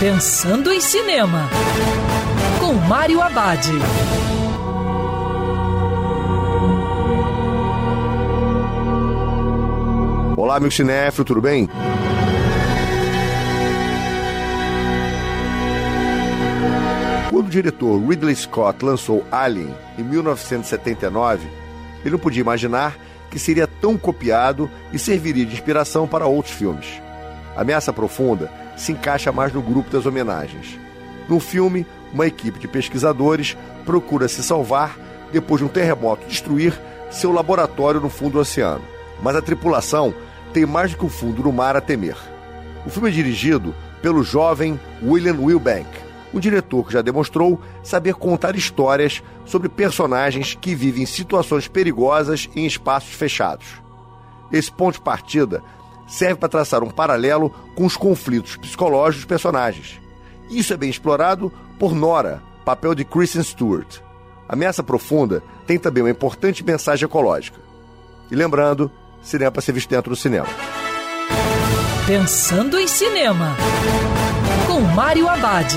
Pensando em Cinema, com Mário Abad. Olá, amigo cinéfilo, tudo bem? Quando o diretor Ridley Scott lançou Alien em 1979, ele não podia imaginar que seria tão copiado e serviria de inspiração para outros filmes. Ameaça Profunda se encaixa mais no grupo das homenagens. No filme, uma equipe de pesquisadores procura se salvar depois de um terremoto destruir seu laboratório no fundo do oceano. Mas a tripulação tem mais do que o fundo do mar a temer. O filme é dirigido pelo jovem William Wilbank, um diretor que já demonstrou saber contar histórias sobre personagens que vivem situações perigosas em espaços fechados. Esse ponto de partida serve para traçar um paralelo com os conflitos psicológicos dos personagens. Isso é bem explorado por Nora, papel de Kristen Stewart. Ameaça Profunda tem também uma importante mensagem ecológica. E lembrando, cinema para ser visto dentro do cinema. Pensando em Cinema, com Mário Abad.